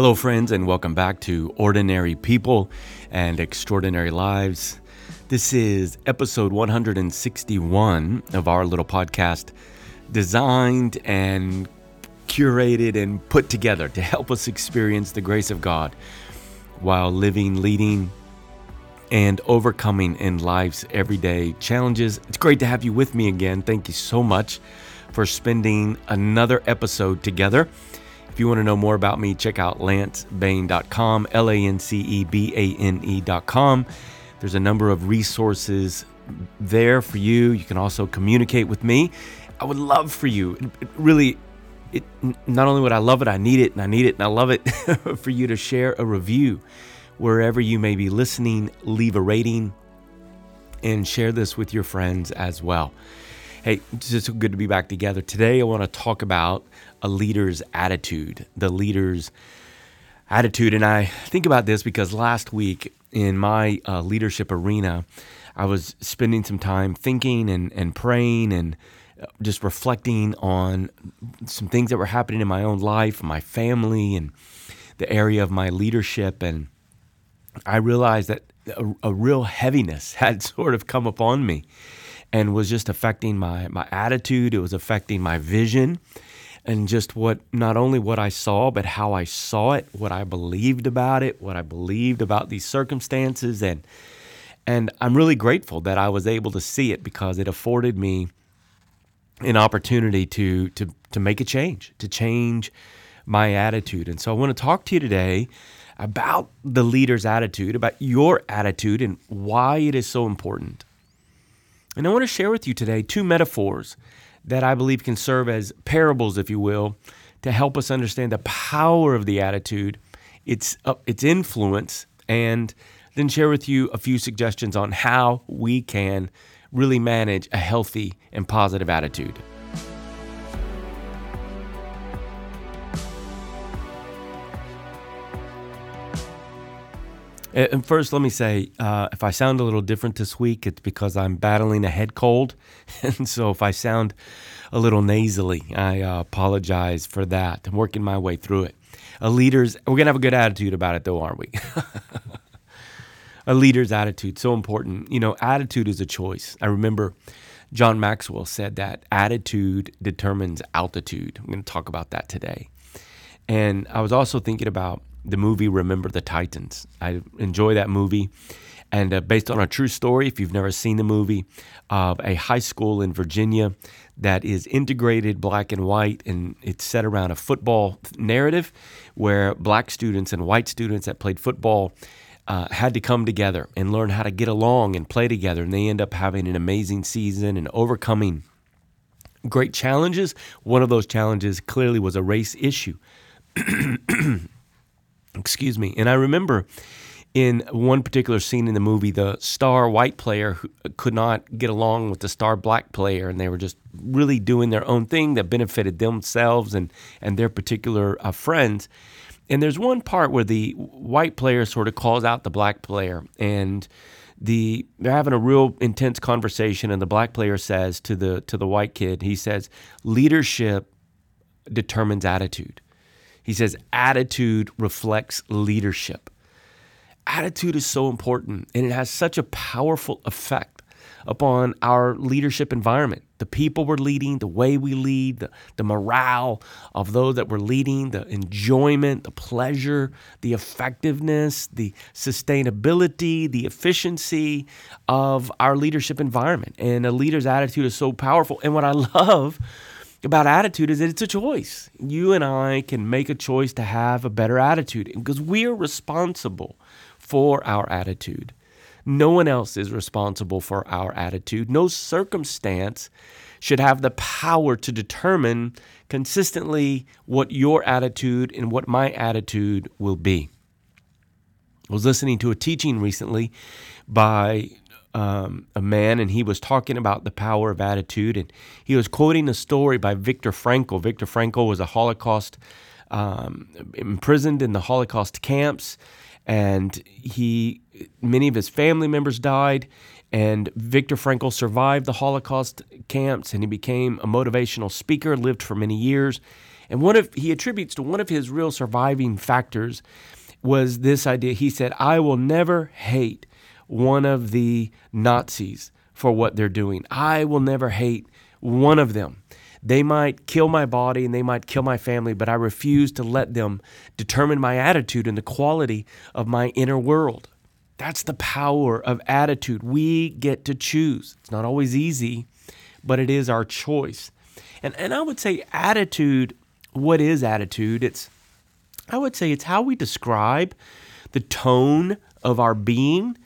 Hello, friends, and welcome back to Ordinary People and Extraordinary Lives. This is episode 161 of our little podcast, designed and curated and put together to help us experience the grace of God while living, leading, and overcoming in life's everyday challenges. It's great to have you with me again. Thank you so much for spending another episode together. You want to know more about me, check out lancebane.com, L A N C E B A N E.com. There's a number of resources there for you. You can also communicate with me. I would love for you, it really, it, not only would I love it, I need it, and I need it, and I love it for you to share a review wherever you may be listening. Leave a rating and share this with your friends as well. Hey, it's just good to be back together. Today, I want to talk about a leader's attitude, the leader's attitude. And I think about this because last week in my uh, leadership arena, I was spending some time thinking and, and praying and uh, just reflecting on some things that were happening in my own life, my family, and the area of my leadership. And I realized that a, a real heaviness had sort of come upon me and was just affecting my my attitude. It was affecting my vision and just what not only what I saw, but how I saw it, what I believed about it, what I believed about these circumstances and and I'm really grateful that I was able to see it because it afforded me an opportunity to to to make a change, to change my attitude. And so I want to talk to you today about the leader's attitude, about your attitude and why it is so important. And I want to share with you today two metaphors that I believe can serve as parables, if you will, to help us understand the power of the attitude, its, uh, its influence, and then share with you a few suggestions on how we can really manage a healthy and positive attitude. And first, let me say uh, if I sound a little different this week, it's because I'm battling a head cold. And so if I sound a little nasally, I uh, apologize for that. I'm working my way through it. A leader's, we're going to have a good attitude about it, though, aren't we? a leader's attitude, so important. You know, attitude is a choice. I remember John Maxwell said that attitude determines altitude. I'm going to talk about that today. And I was also thinking about the movie Remember the Titans. I enjoy that movie. And uh, based on a true story, if you've never seen the movie, of a high school in Virginia that is integrated black and white, and it's set around a football narrative where black students and white students that played football uh, had to come together and learn how to get along and play together. And they end up having an amazing season and overcoming great challenges. One of those challenges clearly was a race issue. Excuse me. And I remember in one particular scene in the movie, the star white player could not get along with the star black player, and they were just really doing their own thing that benefited themselves and, and their particular uh, friends. And there's one part where the white player sort of calls out the black player, and the they're having a real intense conversation, and the black player says to the to the white kid, he says, "Leadership determines attitude." He says, attitude reflects leadership. Attitude is so important and it has such a powerful effect upon our leadership environment. The people we're leading, the way we lead, the, the morale of those that we're leading, the enjoyment, the pleasure, the effectiveness, the sustainability, the efficiency of our leadership environment. And a leader's attitude is so powerful. And what I love about attitude is that it's a choice. You and I can make a choice to have a better attitude because we are responsible for our attitude. No one else is responsible for our attitude. No circumstance should have the power to determine consistently what your attitude and what my attitude will be. I was listening to a teaching recently by um, a man, and he was talking about the power of attitude, and he was quoting a story by Viktor Frankl. Viktor Frankl was a Holocaust um, imprisoned in the Holocaust camps, and he many of his family members died. And Viktor Frankl survived the Holocaust camps, and he became a motivational speaker. Lived for many years, And one of he attributes to one of his real surviving factors was this idea. He said, "I will never hate one of the Nazis for what they're doing. I will never hate one of them. They might kill my body and they might kill my family, but I refuse to let them determine my attitude and the quality of my inner world. That's the power of attitude. We get to choose. It's not always easy, but it is our choice. And and I would say attitude, what is attitude? It's I would say it's how we describe the tone of our being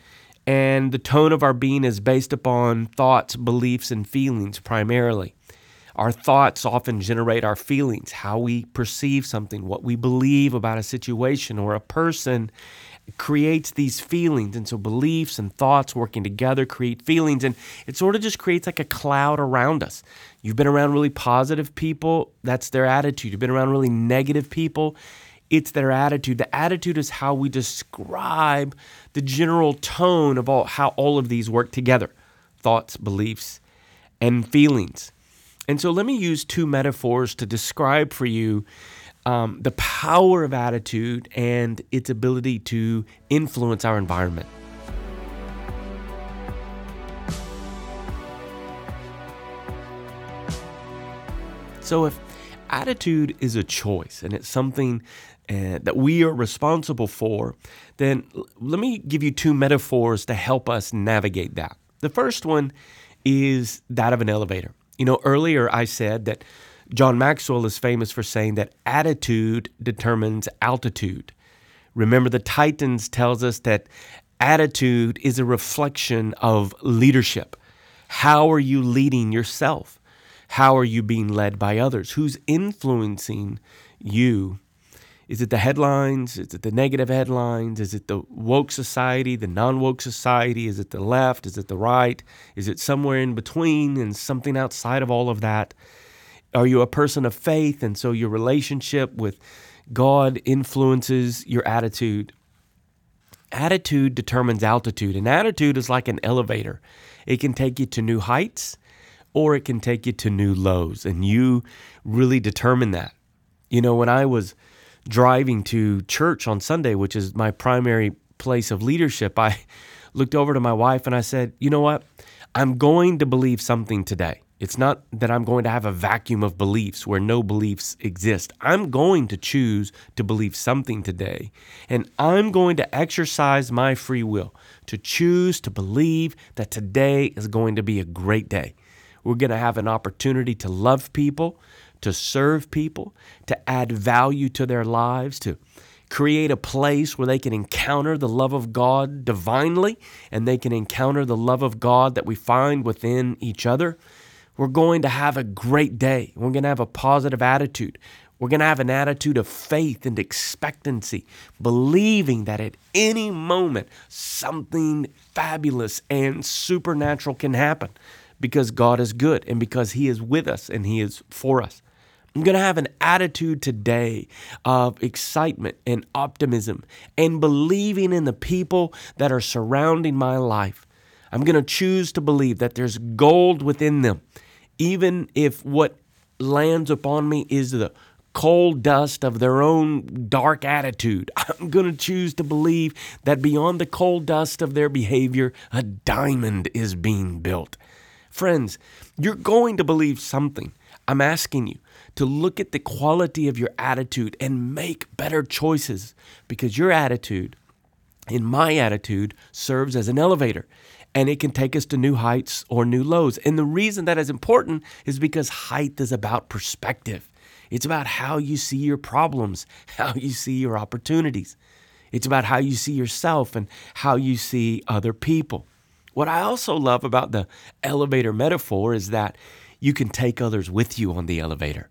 and the tone of our being is based upon thoughts, beliefs, and feelings primarily. Our thoughts often generate our feelings, how we perceive something, what we believe about a situation or a person creates these feelings. And so beliefs and thoughts working together create feelings. And it sort of just creates like a cloud around us. You've been around really positive people, that's their attitude. You've been around really negative people, it's their attitude. The attitude is how we describe the general tone of all how all of these work together thoughts, beliefs, and feelings. And so let me use two metaphors to describe for you um, the power of attitude and its ability to influence our environment. So, if attitude is a choice and it's something uh, that we are responsible for, then l- let me give you two metaphors to help us navigate that. The first one is that of an elevator. You know, earlier I said that John Maxwell is famous for saying that attitude determines altitude. Remember, the Titans tells us that attitude is a reflection of leadership. How are you leading yourself? How are you being led by others? Who's influencing you? Is it the headlines? Is it the negative headlines? Is it the woke society, the non woke society? Is it the left? Is it the right? Is it somewhere in between and something outside of all of that? Are you a person of faith and so your relationship with God influences your attitude? Attitude determines altitude, and attitude is like an elevator. It can take you to new heights or it can take you to new lows, and you really determine that. You know, when I was driving to church on Sunday, which is my primary place of leadership, I looked over to my wife and I said, You know what? I'm going to believe something today. It's not that I'm going to have a vacuum of beliefs where no beliefs exist. I'm going to choose to believe something today. And I'm going to exercise my free will to choose to believe that today is going to be a great day. We're going to have an opportunity to love people, to serve people, to add value to their lives, to create a place where they can encounter the love of God divinely and they can encounter the love of God that we find within each other. We're going to have a great day. We're going to have a positive attitude. We're going to have an attitude of faith and expectancy, believing that at any moment something fabulous and supernatural can happen because God is good and because He is with us and He is for us. I'm going to have an attitude today of excitement and optimism and believing in the people that are surrounding my life. I'm going to choose to believe that there's gold within them, even if what lands upon me is the coal dust of their own dark attitude. I'm going to choose to believe that beyond the coal dust of their behavior, a diamond is being built. Friends, you're going to believe something. I'm asking you to look at the quality of your attitude and make better choices because your attitude, in my attitude, serves as an elevator and it can take us to new heights or new lows. And the reason that is important is because height is about perspective. It's about how you see your problems, how you see your opportunities. It's about how you see yourself and how you see other people. What I also love about the elevator metaphor is that you can take others with you on the elevator.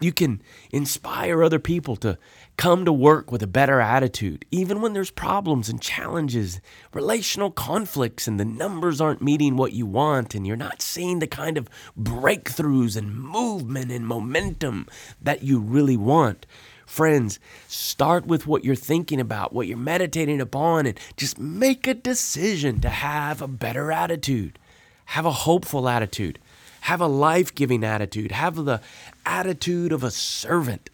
You can inspire other people to come to work with a better attitude, even when there's problems and challenges, relational conflicts, and the numbers aren't meeting what you want, and you're not seeing the kind of breakthroughs and movement and momentum that you really want. Friends, start with what you're thinking about, what you're meditating upon, and just make a decision to have a better attitude. Have a hopeful attitude. Have a life giving attitude. Have the attitude of a servant.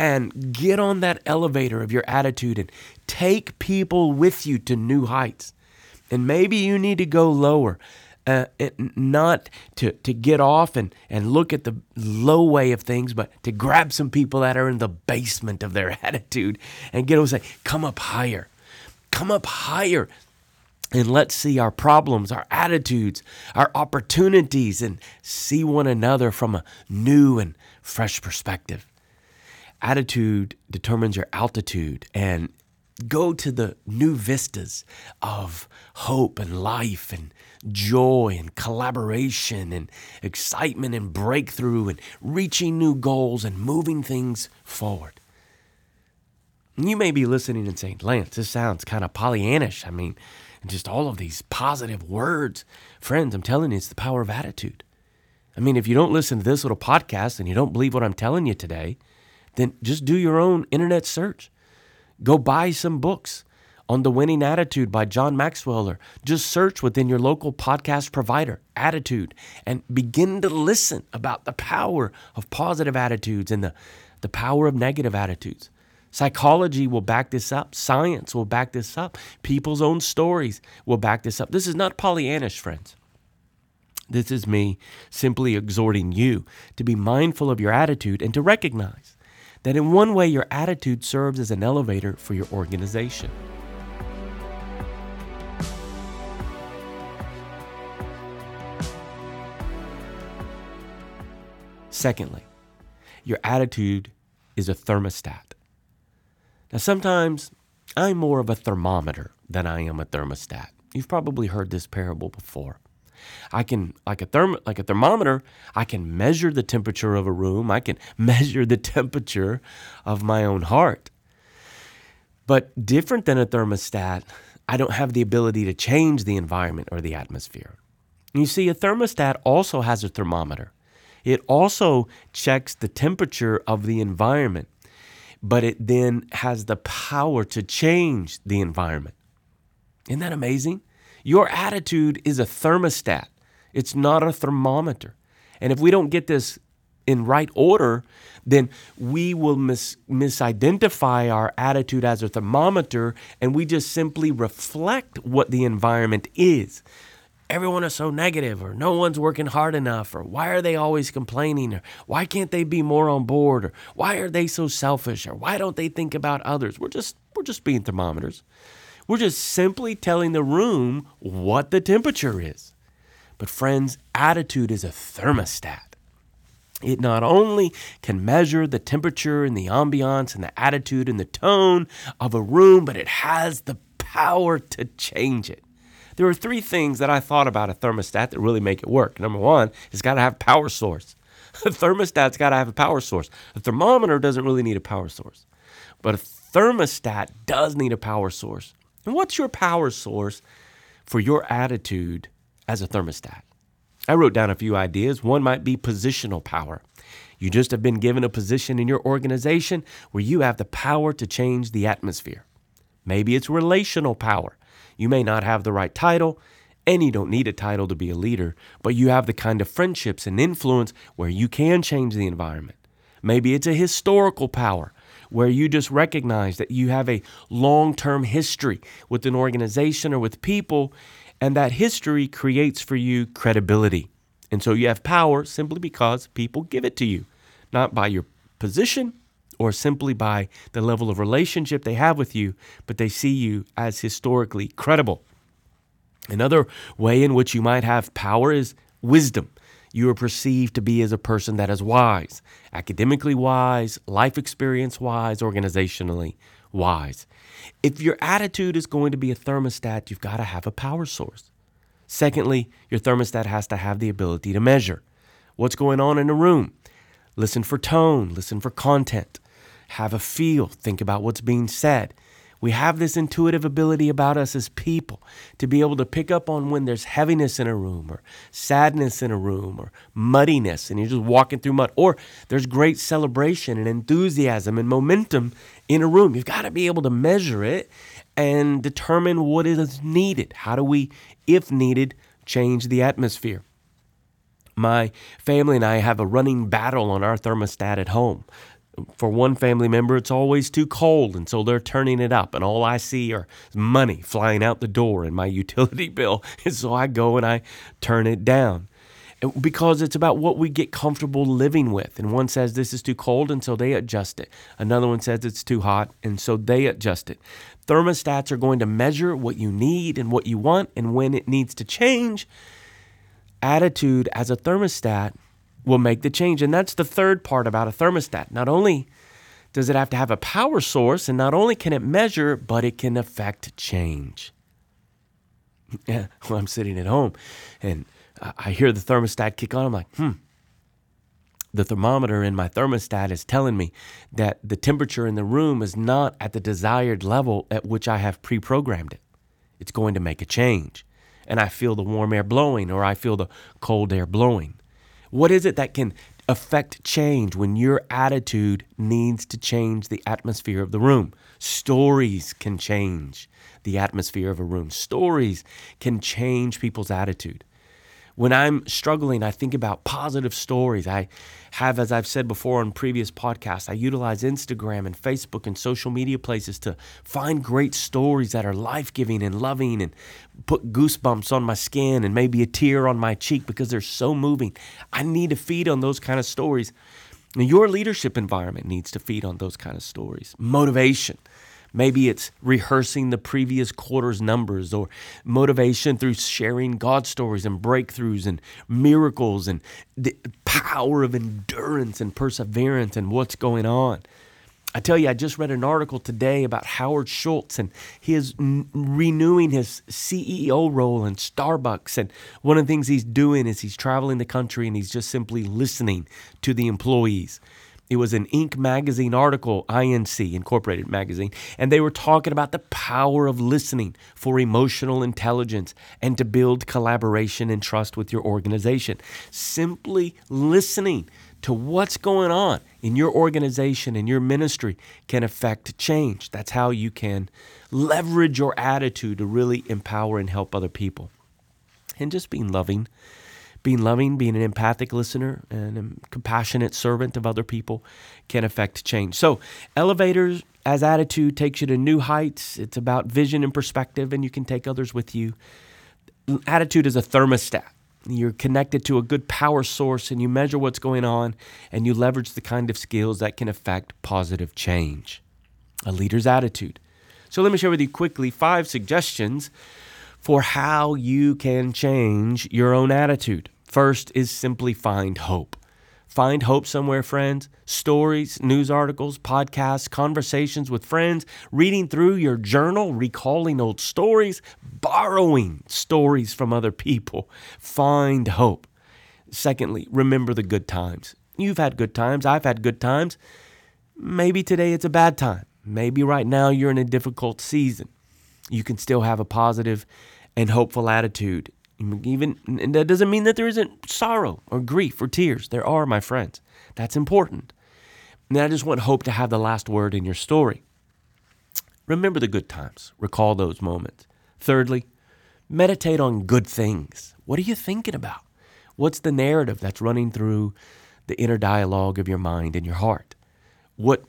And get on that elevator of your attitude and take people with you to new heights. And maybe you need to go lower. Uh, not to, to get off and, and look at the low way of things, but to grab some people that are in the basement of their attitude and get them say, come up higher. Come up higher. And let's see our problems, our attitudes, our opportunities, and see one another from a new and fresh perspective. Attitude determines your altitude, and go to the new vistas of hope and life and joy and collaboration and excitement and breakthrough and reaching new goals and moving things forward. You may be listening and saying, Lance, this sounds kind of Pollyannish. I mean, just all of these positive words. Friends, I'm telling you, it's the power of attitude. I mean, if you don't listen to this little podcast and you don't believe what I'm telling you today, then just do your own internet search. Go buy some books on the winning attitude by John Maxwell just search within your local podcast provider, attitude, and begin to listen about the power of positive attitudes and the, the power of negative attitudes. Psychology will back this up. Science will back this up. People's own stories will back this up. This is not Pollyannish, friends. This is me simply exhorting you to be mindful of your attitude and to recognize that in one way your attitude serves as an elevator for your organization. Secondly, your attitude is a thermostat. Now, sometimes I'm more of a thermometer than I am a thermostat. You've probably heard this parable before. I can, like a therm, like a thermometer, I can measure the temperature of a room. I can measure the temperature of my own heart. But different than a thermostat, I don't have the ability to change the environment or the atmosphere. You see, a thermostat also has a thermometer. It also checks the temperature of the environment but it then has the power to change the environment. Isn't that amazing? Your attitude is a thermostat, it's not a thermometer. And if we don't get this in right order, then we will mis- misidentify our attitude as a thermometer and we just simply reflect what the environment is. Everyone is so negative or no one's working hard enough or why are they always complaining or why can't they be more on board or why are they so selfish or why don't they think about others? We're just we're just being thermometers we're just simply telling the room what the temperature is but friends attitude is a thermostat it not only can measure the temperature and the ambiance and the attitude and the tone of a room, but it has the power to change it. There are three things that I thought about a thermostat that really make it work. Number one, it's got to have a power source. A thermostat's got to have a power source. A thermometer doesn't really need a power source, but a thermostat does need a power source. And what's your power source for your attitude as a thermostat? I wrote down a few ideas. One might be positional power. You just have been given a position in your organization where you have the power to change the atmosphere. Maybe it's relational power. You may not have the right title, and you don't need a title to be a leader, but you have the kind of friendships and influence where you can change the environment. Maybe it's a historical power where you just recognize that you have a long term history with an organization or with people, and that history creates for you credibility. And so you have power simply because people give it to you, not by your position or simply by the level of relationship they have with you, but they see you as historically credible. Another way in which you might have power is wisdom. You are perceived to be as a person that is wise, academically wise, life experience wise, organizationally wise. If your attitude is going to be a thermostat, you've got to have a power source. Secondly, your thermostat has to have the ability to measure what's going on in a room. Listen for tone, listen for content have a feel, think about what's being said. We have this intuitive ability about us as people to be able to pick up on when there's heaviness in a room or sadness in a room or muddiness and you're just walking through mud or there's great celebration and enthusiasm and momentum in a room. You've got to be able to measure it and determine what is needed. How do we, if needed, change the atmosphere? My family and I have a running battle on our thermostat at home. For one family member, it's always too cold, and so they're turning it up, and all I see are money flying out the door in my utility bill. And so I go and I turn it down because it's about what we get comfortable living with. And one says this is too cold, and so they adjust it. Another one says it's too hot, and so they adjust it. Thermostats are going to measure what you need and what you want, and when it needs to change. Attitude as a thermostat will make the change. And that's the third part about a thermostat. Not only does it have to have a power source, and not only can it measure, but it can affect change. Yeah, well, I'm sitting at home and I hear the thermostat kick on. I'm like, hmm. The thermometer in my thermostat is telling me that the temperature in the room is not at the desired level at which I have pre programmed it. It's going to make a change. And I feel the warm air blowing or I feel the cold air blowing. What is it that can affect change when your attitude needs to change the atmosphere of the room? Stories can change the atmosphere of a room. Stories can change people's attitude. When I'm struggling, I think about positive stories. I have, as I've said before on previous podcasts, I utilize Instagram and Facebook and social media places to find great stories that are life giving and loving and put goosebumps on my skin and maybe a tear on my cheek because they're so moving. I need to feed on those kind of stories. Your leadership environment needs to feed on those kind of stories. Motivation. Maybe it's rehearsing the previous quarter's numbers or motivation through sharing God stories and breakthroughs and miracles and the power of endurance and perseverance and what's going on. I tell you, I just read an article today about Howard Schultz, and he is n- renewing his CEO role in Starbucks. And one of the things he's doing is he's traveling the country and he's just simply listening to the employees. It was an Inc. magazine article, INC, Incorporated magazine, and they were talking about the power of listening for emotional intelligence and to build collaboration and trust with your organization. Simply listening to what's going on in your organization and your ministry can affect change. That's how you can leverage your attitude to really empower and help other people. And just being loving being loving, being an empathic listener, and a compassionate servant of other people can affect change. So, elevators as attitude takes you to new heights. It's about vision and perspective, and you can take others with you. Attitude is a thermostat. You're connected to a good power source, and you measure what's going on, and you leverage the kind of skills that can affect positive change. A leader's attitude. So, let me share with you quickly five suggestions for how you can change your own attitude. First is simply find hope. Find hope somewhere, friends. Stories, news articles, podcasts, conversations with friends, reading through your journal, recalling old stories, borrowing stories from other people. Find hope. Secondly, remember the good times. You've had good times. I've had good times. Maybe today it's a bad time. Maybe right now you're in a difficult season. You can still have a positive and hopeful attitude even and that doesn't mean that there isn't sorrow or grief or tears. There are, my friends. That's important. And I just want hope to have the last word in your story. Remember the good times. Recall those moments. Thirdly, meditate on good things. What are you thinking about? What's the narrative that's running through the inner dialogue of your mind and your heart? What,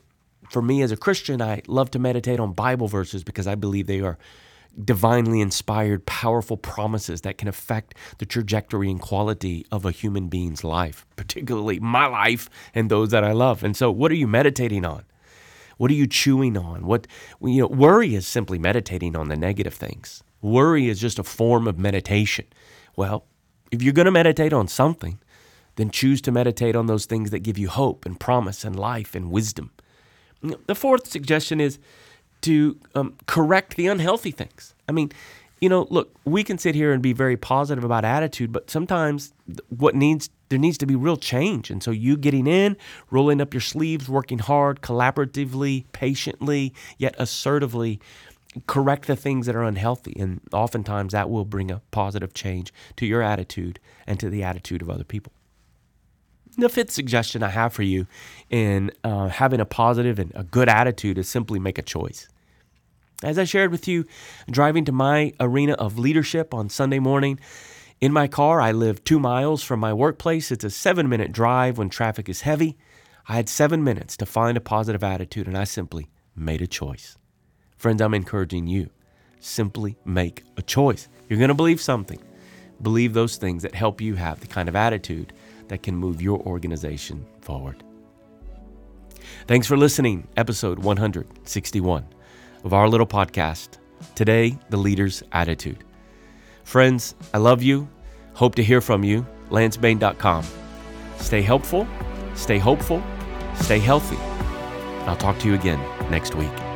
for me as a Christian, I love to meditate on Bible verses because I believe they are divinely inspired, powerful promises that can affect the trajectory and quality of a human being's life, particularly my life and those that I love. And so, what are you meditating on? What are you chewing on? What you know, worry is simply meditating on the negative things. Worry is just a form of meditation. Well, if you're going to meditate on something, then choose to meditate on those things that give you hope and promise and life and wisdom. The fourth suggestion is to um, correct the unhealthy things. I mean, you know, look, we can sit here and be very positive about attitude, but sometimes what needs there needs to be real change. And so you getting in, rolling up your sleeves, working hard, collaboratively, patiently, yet assertively correct the things that are unhealthy. And oftentimes that will bring a positive change to your attitude and to the attitude of other people. The fifth suggestion I have for you in uh, having a positive and a good attitude is simply make a choice. As I shared with you, driving to my arena of leadership on Sunday morning, In my car, I live two miles from my workplace. It's a seven minute drive when traffic is heavy. I had seven minutes to find a positive attitude, and I simply made a choice. Friends, I'm encouraging you simply make a choice. You're going to believe something. Believe those things that help you have the kind of attitude that can move your organization forward. Thanks for listening, episode 161 of our little podcast. Today, the leader's attitude. Friends, I love you. Hope to hear from you. LanceBane.com. Stay helpful, stay hopeful, stay healthy. I'll talk to you again next week.